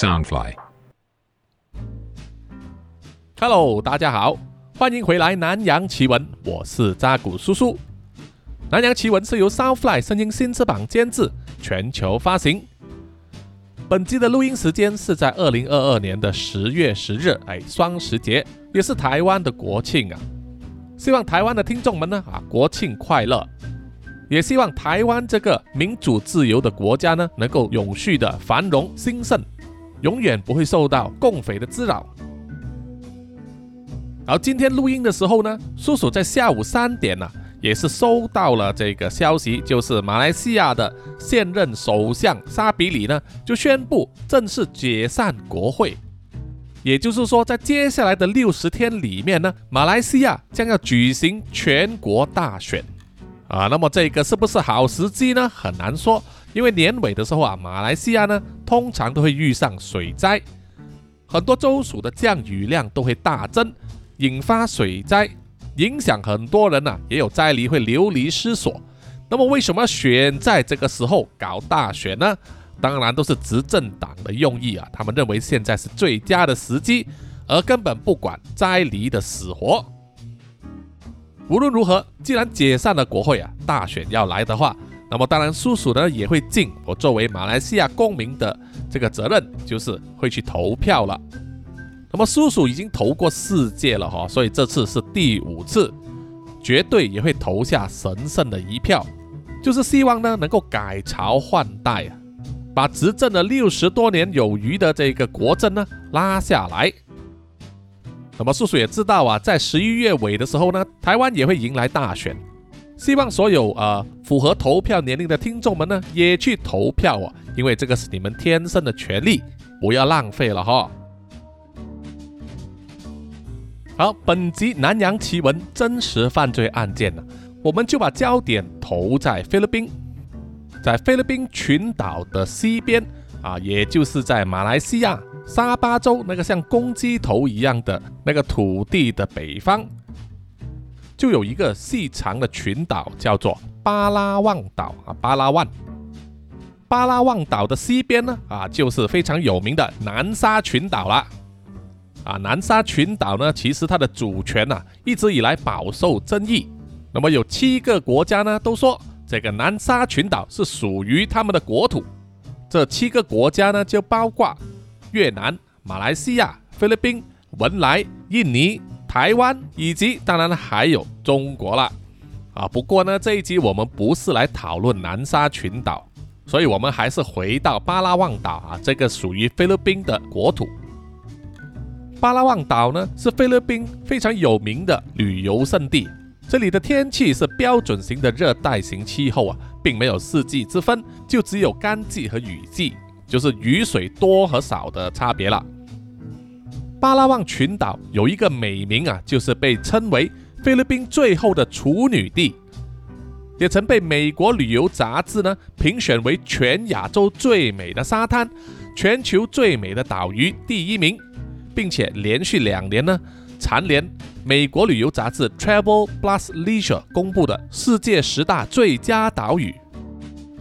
Soundfly。Hello，大家好，欢迎回来《南洋奇闻》，我是扎古叔叔。《南洋奇闻》是由 Soundfly 声音新翅膀监制，全球发行。本集的录音时间是在二零二二年的十月十日，哎，双十节，也是台湾的国庆啊。希望台湾的听众们呢啊，国庆快乐！也希望台湾这个民主自由的国家呢，能够永续的繁荣兴盛，永远不会受到共匪的滋扰。然后今天录音的时候呢，叔叔在下午三点呢、也是收到了这个消息，就是马来西亚的现任首相沙比里呢，就宣布正式解散国会。也就是说，在接下来的六十天里面呢，马来西亚将要举行全国大选啊。那么这个是不是好时机呢？很难说，因为年尾的时候啊，马来西亚呢通常都会遇上水灾，很多州属的降雨量都会大增，引发水灾，影响很多人呐、也有灾黎会流离失所。那么为什么选在这个时候搞大选呢？当然都是执政党的用意啊，他们认为现在是最佳的时机，而根本不管灾黎的死活。无论如何，既然解散了国会啊，大选要来的话，那么当然叔叔呢也会尽我作为马来西亚公民的这个责任，就是会去投票了。那么叔叔已经投过四届了哈，所以这次是第五次，绝对也会投下神圣的一票，就是希望呢能够改朝换代啊。把执政了六十多年有余的这个国政呢拉下来。那么叔叔也知道啊，在十一月尾的时候呢，台湾也会迎来大选，希望所有呃符合投票年龄的听众们呢也去投票啊，因为这个是你们天生的权利，不要浪费了哈。好，本集南洋奇闻真实犯罪案件呢，我们就把焦点投在菲律宾。在菲律宾群岛的西边啊，也就是在马来西亚沙巴州那个像公鸡头一样的那个土地的北方，就有一个细长的群岛，叫做巴拉望岛啊，巴拉万。巴拉望岛的西边呢，啊，就是非常有名的南沙群岛了。啊，南沙群岛呢，其实它的主权呐、一直以来饱受争议。那么有七个国家呢，都说。这个南沙群岛是属于他们的国土，这七个国家呢，就包括越南、马来西亚、菲律宾、文莱、印尼、台湾，以及当然还有中国了。啊，不过呢，这一集我们不是来讨论南沙群岛，所以我们还是回到巴拉望岛啊，这个属于菲律宾的国土。巴拉望岛呢，是菲律宾非常有名的旅游胜地。这里的天气是标准型的热带型气候啊，并没有四季之分，就只有干季和雨季，就是雨水多和少的差别了。巴拉望群岛有一个美名啊，就是被称为菲律宾最后的处女地，也曾被美国旅游杂志呢评选为全亚洲最美的沙滩、全球最美的岛屿第一名，并且连续两年呢蝉联。美国旅游杂志 Travel Plus Leisure 公布的世界十大最佳岛屿，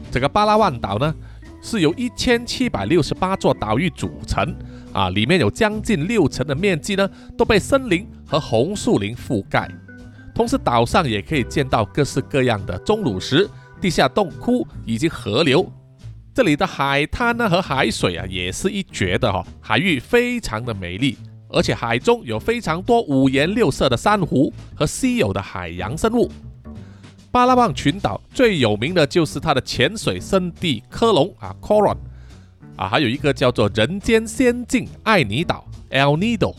这个巴拉万岛呢是由一千七百六十八座岛屿组成啊，里面有将近六成的面积呢都被森林和红树林覆盖，同时岛上也可以见到各式各样的钟乳石、地下洞窟以及河流。这里的海滩呢和海水啊也是一绝的哈、哦，海域非常的美丽。而且海中有非常多五颜六色的珊瑚和稀有的海洋生物。巴拉望群岛最有名的就是它的潜水圣地科隆啊 （Coron） 啊，还有一个叫做人间仙境爱尼岛 （El Nido），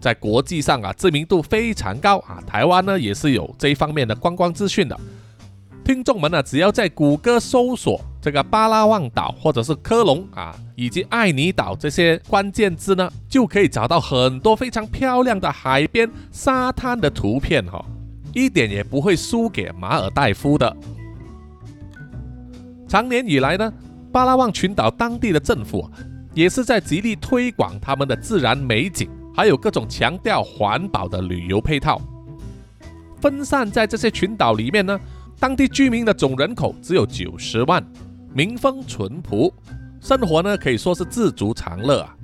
在国际上啊知名度非常高啊。台湾呢也是有这一方面的观光资讯的。听众们呢，只要在谷歌搜索这个巴拉望岛或者是科隆啊，以及爱尼岛这些关键字呢，就可以找到很多非常漂亮的海边沙滩的图片哈、一点也不会输给马尔代夫的。长年以来呢，巴拉望群岛当地的政府、也是在极力推广他们的自然美景，还有各种强调环保的旅游配套。分散在这些群岛里面呢。当地居民的总人口只有九十万，民风淳朴，生活呢可以说是知足常乐啊。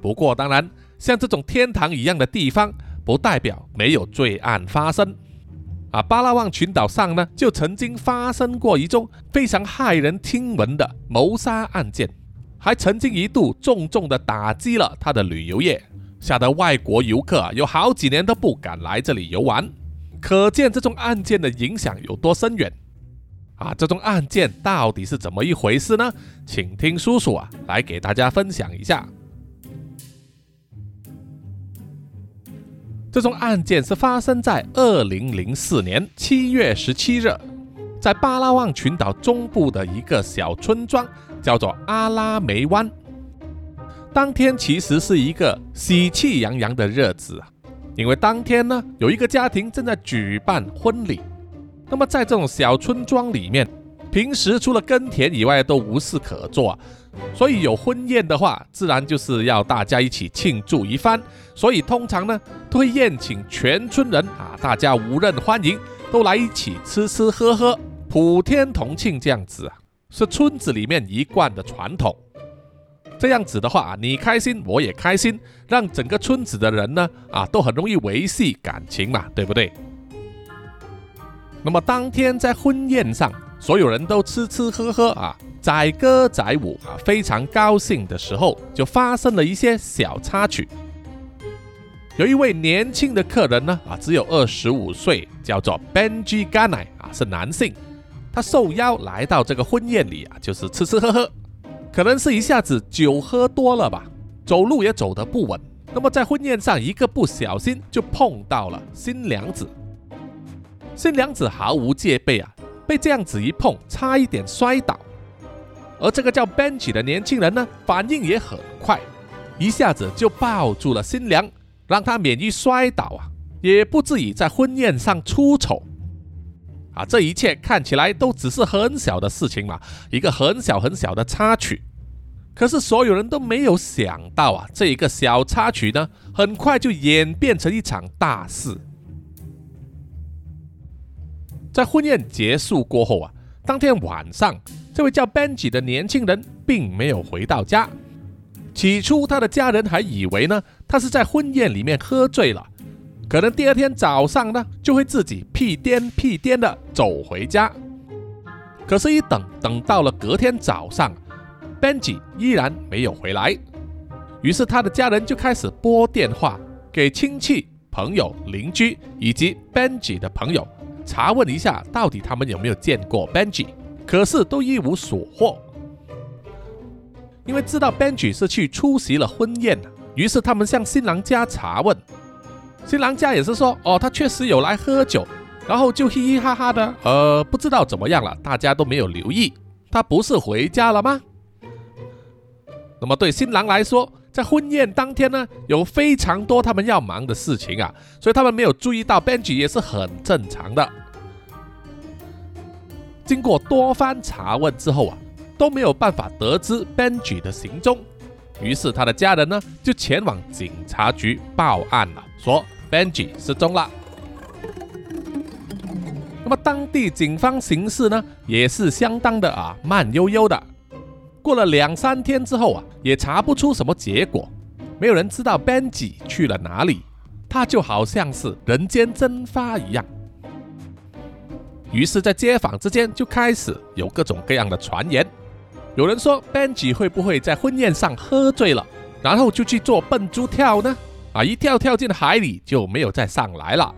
不过当然，像这种天堂一样的地方，不代表没有罪案发生啊。巴拉望群岛上呢，就曾经发生过一宗非常骇人听闻的谋杀案件，还曾经一度重重的打击了他的旅游业，吓得外国游客啊有好几年都不敢来这里游玩。可见这种案件的影响有多深远啊！这种案件到底是怎么一回事呢？请听叔叔啊来给大家分享一下。这种案件是发生在二零零四年七月十七日，在巴拉望群岛中部的一个小村庄，叫做阿拉梅湾。当天其实是一个喜气洋洋的日子啊。因为当天呢，有一个家庭正在举办婚礼。那么在这种小村庄里面，平时除了耕田以外都无事可做，所以有婚宴的话，自然就是要大家一起庆祝一番。所以通常呢，都会宴请全村人啊，大家无任欢迎，都来一起吃吃喝喝，普天同庆这样子啊，是村子里面一贯的传统。这样子的话，你开心我也开心，让整个村子的人呢啊都很容易维系感情嘛，对不对？那么当天在婚宴上，所有人都吃吃喝喝啊，载歌载舞啊，非常高兴的时候，就发生了一些小插曲。有一位年轻的客人呢啊，只有二十五岁，叫做 Benji Ganai 啊，是男性，他受邀来到这个婚宴里啊，就是吃吃喝喝。可能是一下子酒喝多了吧，走路也走得不稳。那么在婚宴上，一个不小心就碰到了新娘子。新娘子毫无戒备啊，被这样子一碰，差一点摔倒。而这个叫 Benji 的年轻人呢，反应也很快，一下子就抱住了新娘，让她免于摔倒啊，也不至于在婚宴上出丑。啊，这一切看起来都只是很小的事情嘛，一个很小很小的插曲。可是所有人都没有想到啊，这一个小插曲呢，很快就演变成一场大事。在婚宴结束过后啊，当天晚上，这位叫 Benji 的年轻人并没有回到家。起初，他的家人还以为呢，他是在婚宴里面喝醉了。可能第二天早上呢，就会自己屁颠屁颠的走回家。可是，一等等到了隔天早上，Benji 依然没有回来。于是，他的家人就开始拨电话给亲戚、朋友、邻居以及 Benji 的朋友，查问一下到底他们有没有见过 Benji。可是都一无所获。因为知道 Benji 是去出席了婚宴，于是他们向新郎家查问。新郎家也是说，哦，他确实有来喝酒，然后就嘻嘻哈哈的，呃，不知道怎么样了，大家都没有留意，他不是回家了吗？那么对新郎来说，在婚宴当天呢，有非常多他们要忙的事情啊，所以他们没有注意到 Benji 也是很正常的。经过多番查问之后啊，都没有办法得知 Benji 的行踪，于是他的家人呢就前往警察局报案了，说。Benji 失踪了。那么当地警方行事呢，也是相当的啊慢悠悠的。过了两三天之后啊，也查不出什么结果，没有人知道 Benji 去了哪里，他就好像是人间蒸发一样。于是，在街坊之间就开始有各种各样的传言。有人说 Benji 会不会在婚宴上喝醉了，然后就去做笨猪跳呢？啊！一跳跳进海里就没有再上来了。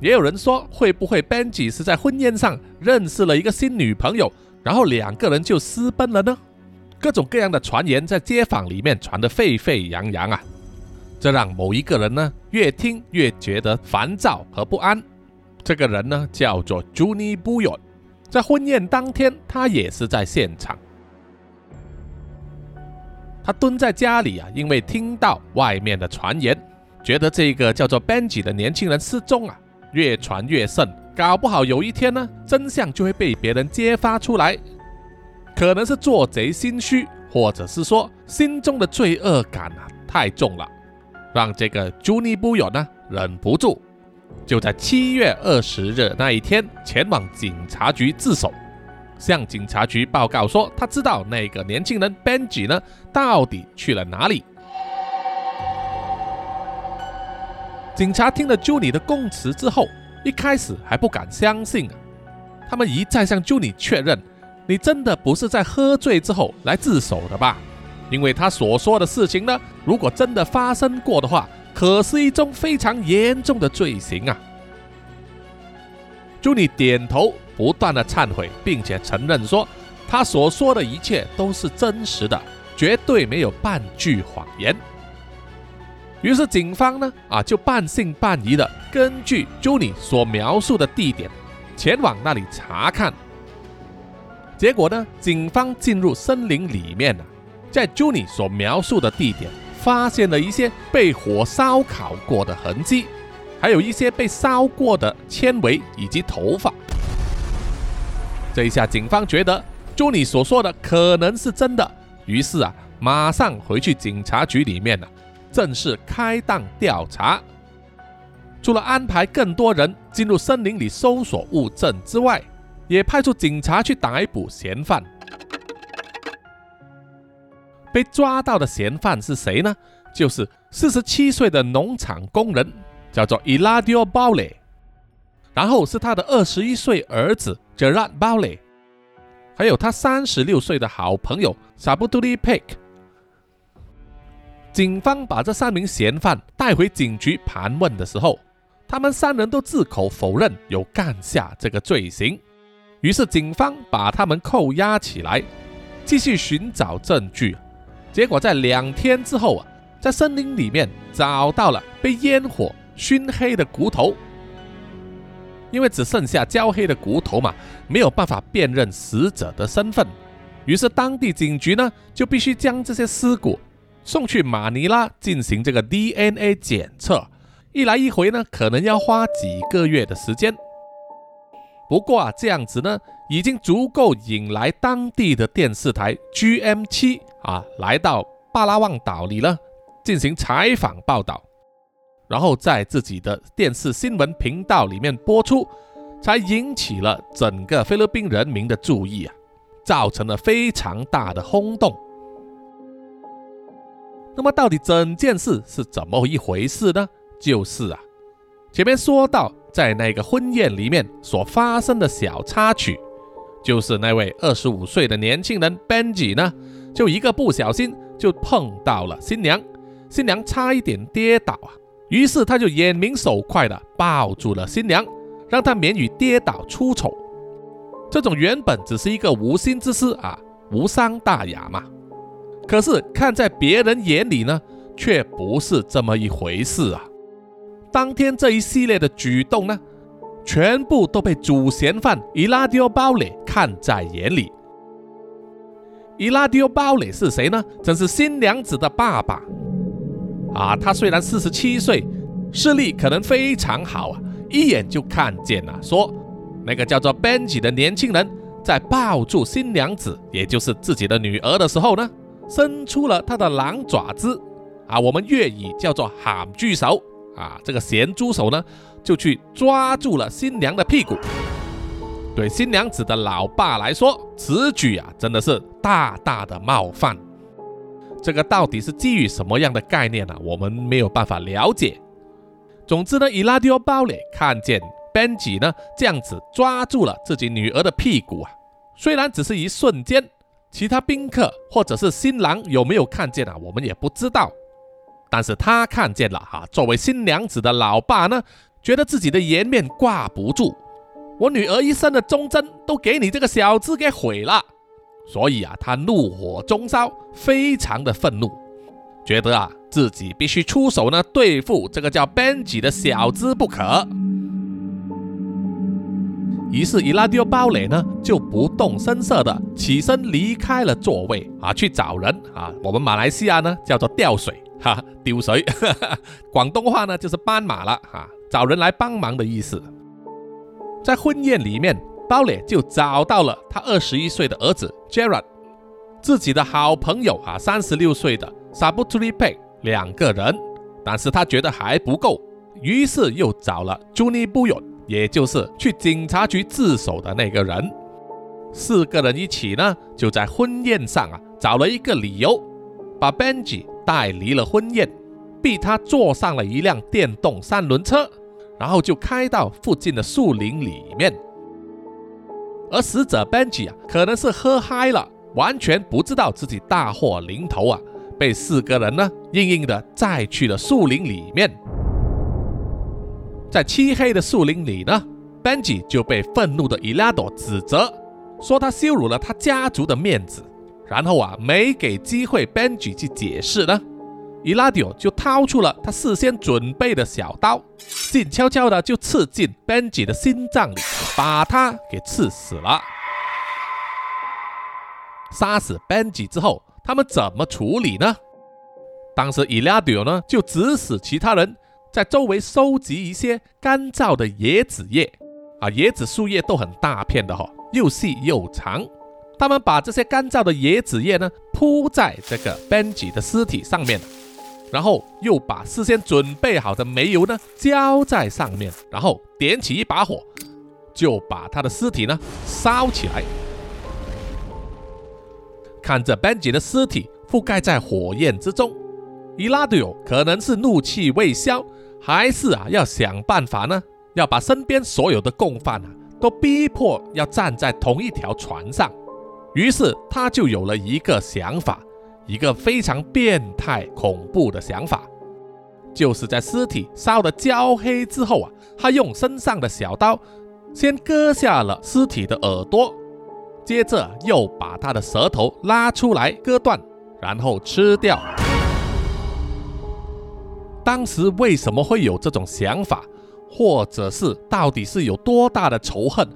也有人说，会不会 Benji 是在婚宴上认识了一个新女朋友，然后两个人就私奔了呢？各种各样的传言在街坊里面传得沸沸扬扬啊！这让某一个人呢越听越觉得烦躁和不安。这个人呢叫做 Juni Buyon，在婚宴当天，他也是在现场。他蹲在家里啊，因为听到外面的传言，觉得这个叫做 Benji 的年轻人失踪啊，越传越盛，搞不好有一天呢，真相就会被别人揭发出来，可能是做贼心虚，或者是说心中的罪恶感啊太重了，让这个 Juni b u y o 呢忍不住，就在七月二十日那一天前往警察局自首。向警察局报告说，他知道那个年轻人 Benji 呢到底去了哪里。警察听了 Junie 的供词之后，一开始还不敢相信啊，他们一再向 Junie 确认：“你真的不是在喝醉之后来自首的吧？因为他所说的事情呢，如果真的发生过的话，可是一宗非常严重的罪行啊。” Junie 点头。不断的忏悔，并且承认说，他所说的一切都是真实的，绝对没有半句谎言。于是警方呢，啊，就半信半疑的根据 Junie 所描述的地点，前往那里查看。结果呢，警方进入森林里面呢，在 Junie 所描述的地点，发现了一些被火烧烤过的痕迹，还有一些被烧过的纤维以及头发。这一下，警方觉得朱尼所说的可能是真的，于是啊，马上回去警察局里面呢，正式开档调查。除了安排更多人进入森林里搜索物证之外，也派出警察去逮捕嫌犯。被抓到的嫌犯是谁呢？就是四十七岁的农场工人，叫做 Eladio b a l e 然后是他的二十一岁儿子 Gerard b a l e 还有他三十六岁的好朋友 Sabuturi Peck。警方把这三名嫌犯带回警局盘问的时候，他们三人都自口否认有干下这个罪行。于是警方把他们扣押起来，继续寻找证据。结果在两天之后啊，在森林里面找到了被烟火熏黑的骨头。因为只剩下焦黑的骨头嘛，没有办法辨认死者的身份，于是当地警局呢就必须将这些尸骨送去马尼拉进行这个 DNA 检测，一来一回呢可能要花几个月的时间。不过啊，这样子呢已经足够引来当地的电视台 GM7 啊来到巴拉望岛里了进行采访报道。然后在自己的电视新闻频道里面播出，才引起了整个菲律宾人民的注意啊，造成了非常大的轰动。那么到底整件事是怎么一回事呢？就是啊，前面说到在那个婚宴里面所发生的小插曲，就是那位二十五岁的年轻人 Benji 呢，就一个不小心就碰到了新娘，新娘差一点跌倒啊。于是他就眼明手快的抱住了新娘，让她免于跌倒出丑。这种原本只是一个无心之失啊，无伤大雅嘛。可是看在别人眼里呢，却不是这么一回事啊。当天这一系列的举动呢，全部都被主嫌犯伊拉迪奥·鲍雷看在眼里。伊拉迪奥·鲍雷是谁呢？正是新娘子的爸爸。啊，他虽然四十七岁，视力可能非常好啊，一眼就看见了。说那个叫做 Benji 的年轻人在抱住新娘子，也就是自己的女儿的时候呢，伸出了他的狼爪子，啊，我们粤语叫做喊猪手，啊，这个咸猪手呢，就去抓住了新娘的屁股。对新娘子的老爸来说，此举啊，真的是大大的冒犯。这个到底是基于什么样的概念呢？我们没有办法了解。总之呢，伊拉迪奥·鲍雷看见 Benji 呢这样子抓住了自己女儿的屁股啊，虽然只是一瞬间，其他宾客或者是新郎有没有看见啊，我们也不知道。但是他看见了哈，作为新娘子的老爸呢，觉得自己的颜面挂不住，我女儿一生的忠贞都给你这个小子给毁了。所以啊，他怒火中烧，非常的愤怒，觉得啊自己必须出手呢，对付这个叫 Benji 的小子不可。于是伊拉迪奥·鲍雷呢就不动声色的起身离开了座位啊，去找人啊。我们马来西亚呢叫做吊水哈，丢水，广东话呢就是斑马了哈，找人来帮忙的意思。在婚宴里面。包磊就找到了他二十一岁的儿子 Gerard，自己的好朋友啊，三十六岁的 Sabuturi Pay 两个人，但是他觉得还不够，于是又找了 Juni Buyon，也就是去警察局自首的那个人。四个人一起呢，就在婚宴上啊找了一个理由，把 Benji 带离了婚宴，逼他坐上了一辆电动三轮车，然后就开到附近的树林里面。而死者 Benji 啊，可能是喝嗨了，完全不知道自己大祸临头啊，被四个人呢硬硬的载去了树林里面。在漆黑的树林里呢，Benji 就被愤怒的伊拉朵指责，说他羞辱了他家族的面子。然后啊，没给机会 Benji 去解释呢，Elado 就掏出了他事先准备的小刀，静悄悄的就刺进 Benji 的心脏里。把他给刺死了。杀死 Benji 之后，他们怎么处理呢？当时 Eladio 呢就指使其他人在周围收集一些干燥的椰子叶，啊，椰子树叶都很大片的哈，又细又长。他们把这些干燥的椰子叶呢铺在这个 Benji 的尸体上面，然后又把事先准备好的煤油呢浇在上面，然后点起一把火。就把他的尸体呢烧起来，看着 Benji 的尸体覆盖在火焰之中，Eladio 可能是怒气未消，还是啊要想办法呢，要把身边所有的共犯啊都逼迫要站在同一条船上。于是他就有了一个想法，一个非常变态恐怖的想法，就是在尸体烧得焦黑之后啊，他用身上的小刀。先割下了尸体的耳朵，接着又把他的舌头拉出来割断，然后吃掉。当时为什么会有这种想法，或者是到底是有多大的仇恨，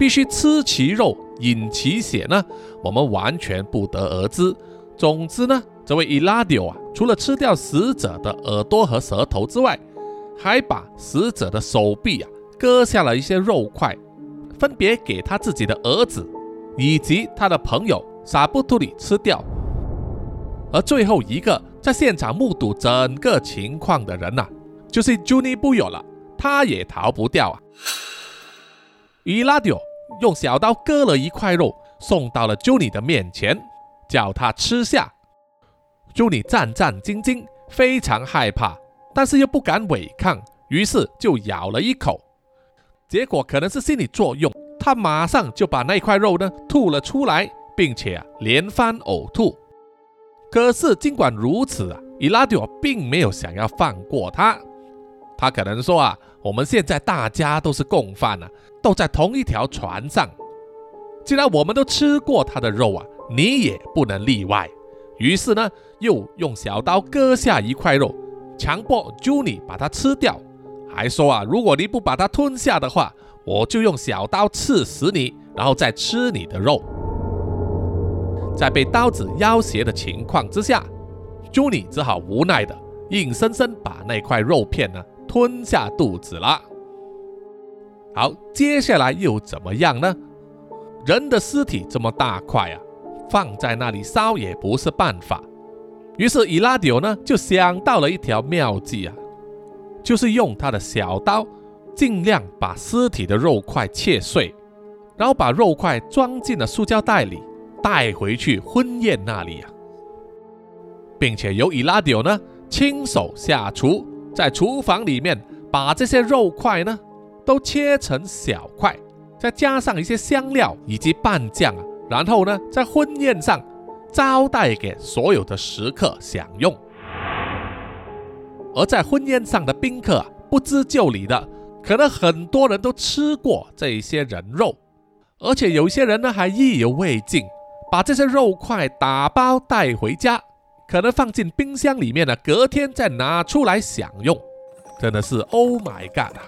必须吃其肉饮其血呢？我们完全不得而知。总之呢，这位 Eladio 啊，除了吃掉死者的耳朵和舌头之外，还把死者的手臂啊。割下了一些肉块，分别给他自己的儿子以及他的朋友萨布图里吃掉。而最后一个在现场目睹整个情况的人呐，就是 Juni 不有了，他也逃不掉啊。伊拉迪奥用小刀割了一块肉，送到了 Juni 的面前，叫他吃下。Juni 战战兢兢，非常害怕，但是又不敢违抗，于是就咬了一口。结果可能是心理作用，他马上就把那块肉呢吐了出来，并且啊连番呕吐。可是尽管如此啊，伊拉迪奥并没有想要放过他。他可能说啊，我们现在大家都是共犯啊，都在同一条船上。既然我们都吃过他的肉啊，你也不能例外。于是呢，又用小刀割下一块肉，强迫 Juni 把它吃掉。还说啊，如果你不把它吞下的话，我就用小刀刺死你，然后再吃你的肉。在被刀子要挟的情况之下，朱尼只好无奈的硬生生把那块肉片呢吞下肚子了。好，接下来又怎么样呢？人的尸体这么大块啊，放在那里烧也不是办法。于是伊拉迪欧呢就想到了一条妙计啊。就是用他的小刀，尽量把尸体的肉块切碎，然后把肉块装进了塑胶袋里，带回去婚宴那里啊，并且由伊拉迪欧呢亲手下厨，在厨房里面把这些肉块呢都切成小块，再加上一些香料以及拌酱啊，然后呢在婚宴上招待给所有的食客享用。而在婚宴上的宾客啊，不知就里的，可能很多人都吃过这些人肉，而且有些人呢还意犹未尽，把这些肉块打包带回家，可能放进冰箱里面呢，隔天再拿出来享用，真的是 Oh my God 啊！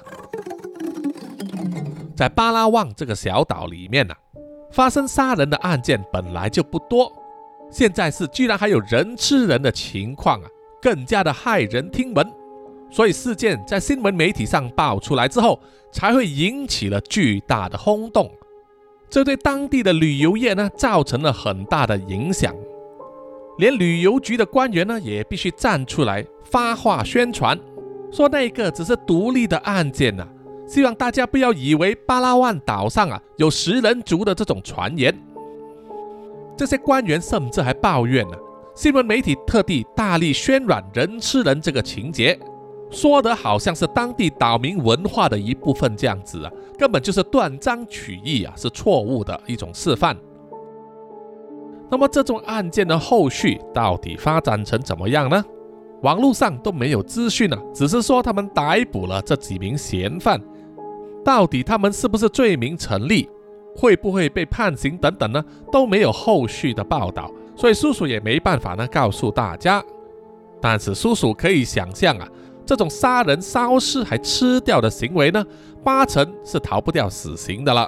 在巴拉望这个小岛里面呢，发生杀人的案件本来就不多，现在是居然还有人吃人的情况啊！更加的骇人听闻，所以事件在新闻媒体上爆出来之后，才会引起了巨大的轰动。这对当地的旅游业呢，造成了很大的影响。连旅游局的官员呢，也必须站出来发话宣传，说那个只是独立的案件呐，希望大家不要以为巴拉万岛上啊有食人族的这种传言。这些官员甚至还抱怨呢，新闻媒体特地大力渲染人吃人这个情节，说的好像是当地岛民文化的一部分这样子啊，根本就是断章取义啊，是错误的一种示范。那么这种案件的后续到底发展成怎么样呢？网络上都没有资讯啊，只是说他们逮捕了这几名嫌犯，到底他们是不是罪名成立，会不会被判刑等等呢，都没有后续的报道，所以叔叔也没办法呢告诉大家。但是叔叔可以想象啊，这种杀人烧尸还吃掉的行为呢，八成是逃不掉死刑的了。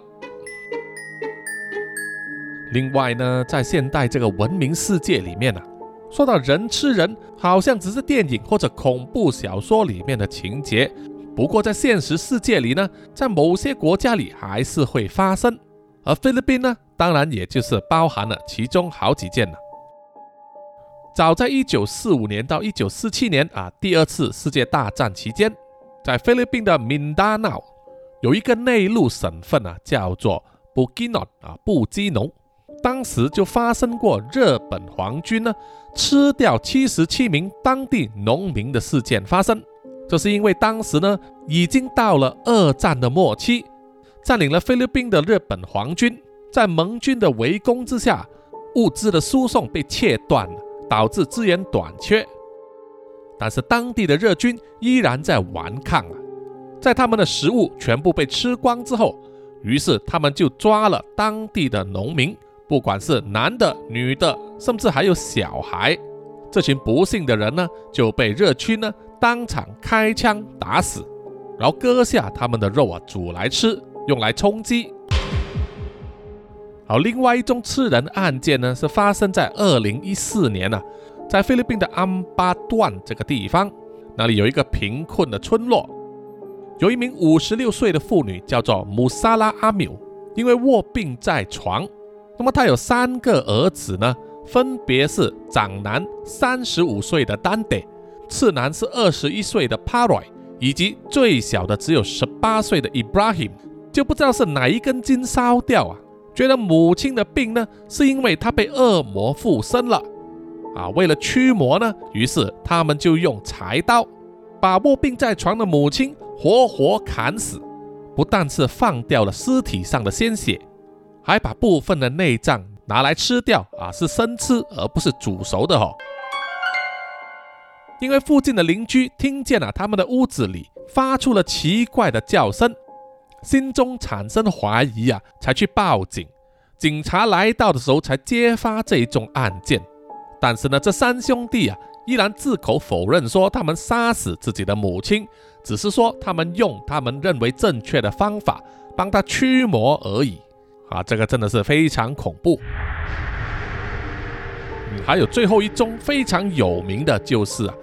另外呢，在现代这个文明世界里面呢，说到人吃人，好像只是电影或者恐怖小说里面的情节。不过在现实世界里呢，在某些国家里还是会发生。而菲律宾呢，当然也就是包含了其中好几件了。早在一九四五年到一九四七年啊，第二次世界大战期间，在菲律宾的敏达瑙有一个内陆省份啊，叫做布基诺啊，布基农。当时就发生过日本皇军呢吃掉七十七名当地农民的事件发生，这是因为当时呢已经到了二战的末期，占领了菲律宾的日本皇军在盟军的围攻之下，物资的输送被切断，导致资源短缺。但是当地的日军依然在顽抗啊，在他们的食物全部被吃光之后，于是他们就抓了当地的农民。不管是男的、女的，甚至还有小孩，这群不幸的人呢，就被热区呢当场开枪打死，然后割下他们的肉啊煮来吃，用来充饥。好，另外一宗吃人案件呢，是发生在二零一四年呢，在菲律宾的安巴段这个地方，那里有一个贫困的村落，有一名五十六岁的妇女叫做姆萨拉阿缪，因为卧病在床。那么他有三个儿子呢，分别是长男三十五岁的丹德，次男是二十一岁的帕瑞，以及最小的只有十八岁的 Ibrahim，就不知道是哪一根筋烧掉啊？觉得母亲的病呢，是因为他被恶魔附身了啊！为了驱魔呢，于是他们就用柴刀把卧病在床的母亲活活砍死，不但是放掉了尸体上的鲜血。还把部分的内脏拿来吃掉啊，是生吃而不是煮熟的哦。因为附近的邻居听见了他们的屋子里发出了奇怪的叫声，心中产生怀疑啊，才去报警。警察来到的时候才揭发这一宗案件。但是呢，这三兄弟啊依然自口否认说他们杀死自己的母亲，只是说他们用他们认为正确的方法帮他驱魔而已。啊，这个真的是非常恐怖。嗯，还有最后一宗非常有名的就是啊，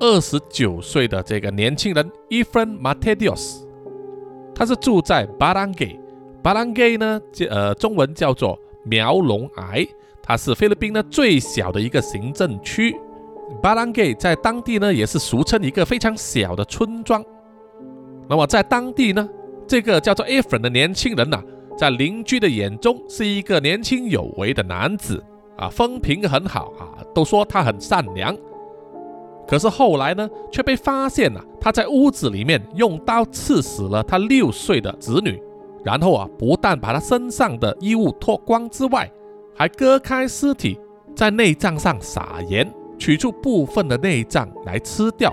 二十九岁的这个年轻人 Efren Matedios，他是住在 Barangay，Barangay 呢，呃，中文叫做苗龙癌，它是菲律宾呢最小的一个行政区。Barangay 在当地呢也是俗称一个非常小的村庄。那么在当地呢，这个叫做 Efren 的年轻人呐。在邻居的眼中是一个年轻有为的男子啊，风评很好啊，都说他很善良。可是后来呢，却被发现了他在屋子里面用刀刺死了他六岁的子女，然后啊，不但把他身上的衣物脱光之外，还割开尸体，在内脏上撒盐，取出部分的内脏来吃掉。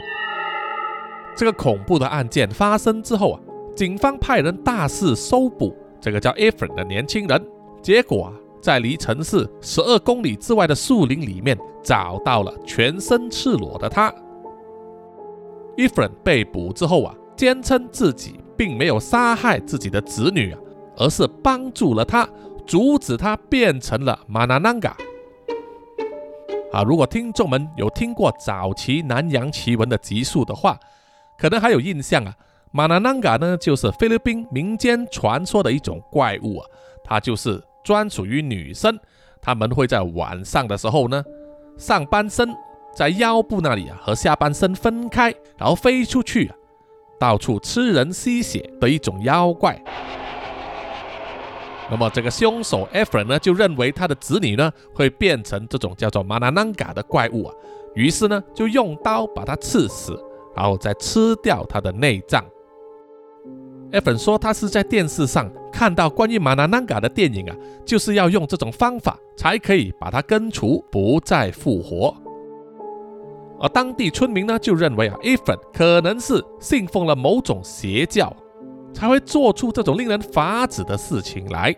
这个恐怖的案件发生之后啊，警方派人大肆搜捕。这个叫 Efren 的年轻人，结果啊，在离城市十二公里之外的树林里面找到了全身赤裸的他。Efren 被捕之后啊，坚称自己并没有杀害自己的子女啊，而是帮助了他，阻止他变成了 Manananga。啊，如果听众们有听过早期南洋奇闻的集数的话，可能还有印象啊。马纳南嘎呢，就是菲律宾民间传说的一种怪物啊，它就是专属于女生，她们会在晚上的时候呢，上半身在腰部那里啊和下半身分开，然后飞出去啊，到处吃人吸血的一种妖怪。那么这个凶手 Efren 呢，就认为他的子女呢会变成这种叫做 Manananga 的怪物啊，于是呢就用刀把他刺死，然后再吃掉他的内脏。Efren 说他是在电视上看到关于 Manananga 的电影啊，就是要用这种方法才可以把他根除，不再复活。而当地村民呢就认为啊，Efren 可能是信奉了某种邪教。才会做出这种令人发指的事情来。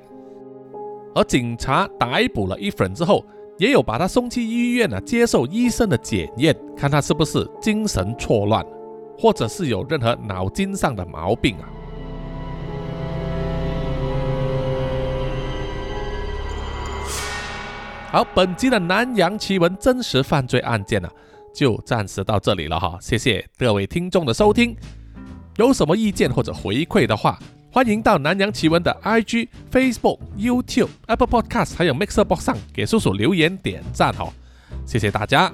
而警察逮捕了伊粉之后，也有把他送去医院啊，接受医生的检验，看他是不是精神错乱，或者是有任何脑筋上的毛病啊。好，本集的南洋奇闻真实犯罪案件呢，就暂时到这里了哈，谢谢各位听众的收听。有什么意见或者回馈的话，欢迎到南洋奇闻的 IG、Facebook、YouTube、Apple Podcast 还有 Mixer Box 上给叔叔留言点赞哈，谢谢大家。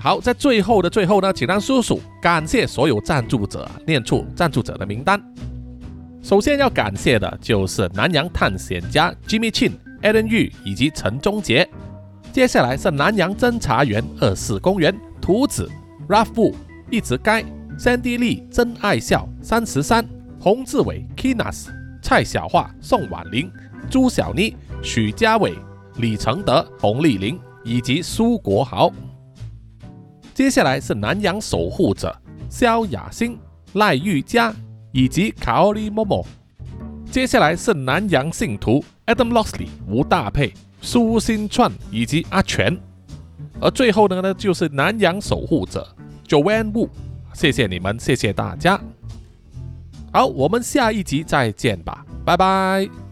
好，在最后的最后呢，请让叔叔感谢所有赞助者，念出赞助者的名单。首先要感谢的就是南洋探险家 Jimmy Chin、Alan Yu 以及陈忠杰。接下来是南洋侦查员二四公园图子 Rafu 一直该。三 D 丽、真爱笑、三十三、洪志伟、Kinas、蔡小桦、宋婉玲、朱小妮、许家伟、李承德、洪丽玲以及苏国豪。接下来是南洋守护者萧雅欣、赖玉佳以及卡奥利 Momo。接下来是南洋信徒 Adam Lossley、吴大佩、苏新串以及阿全。而最后呢呢就是南洋守护者 Joanne Wu。谢谢你们，谢谢大家。好，我们下一集再见吧，拜拜。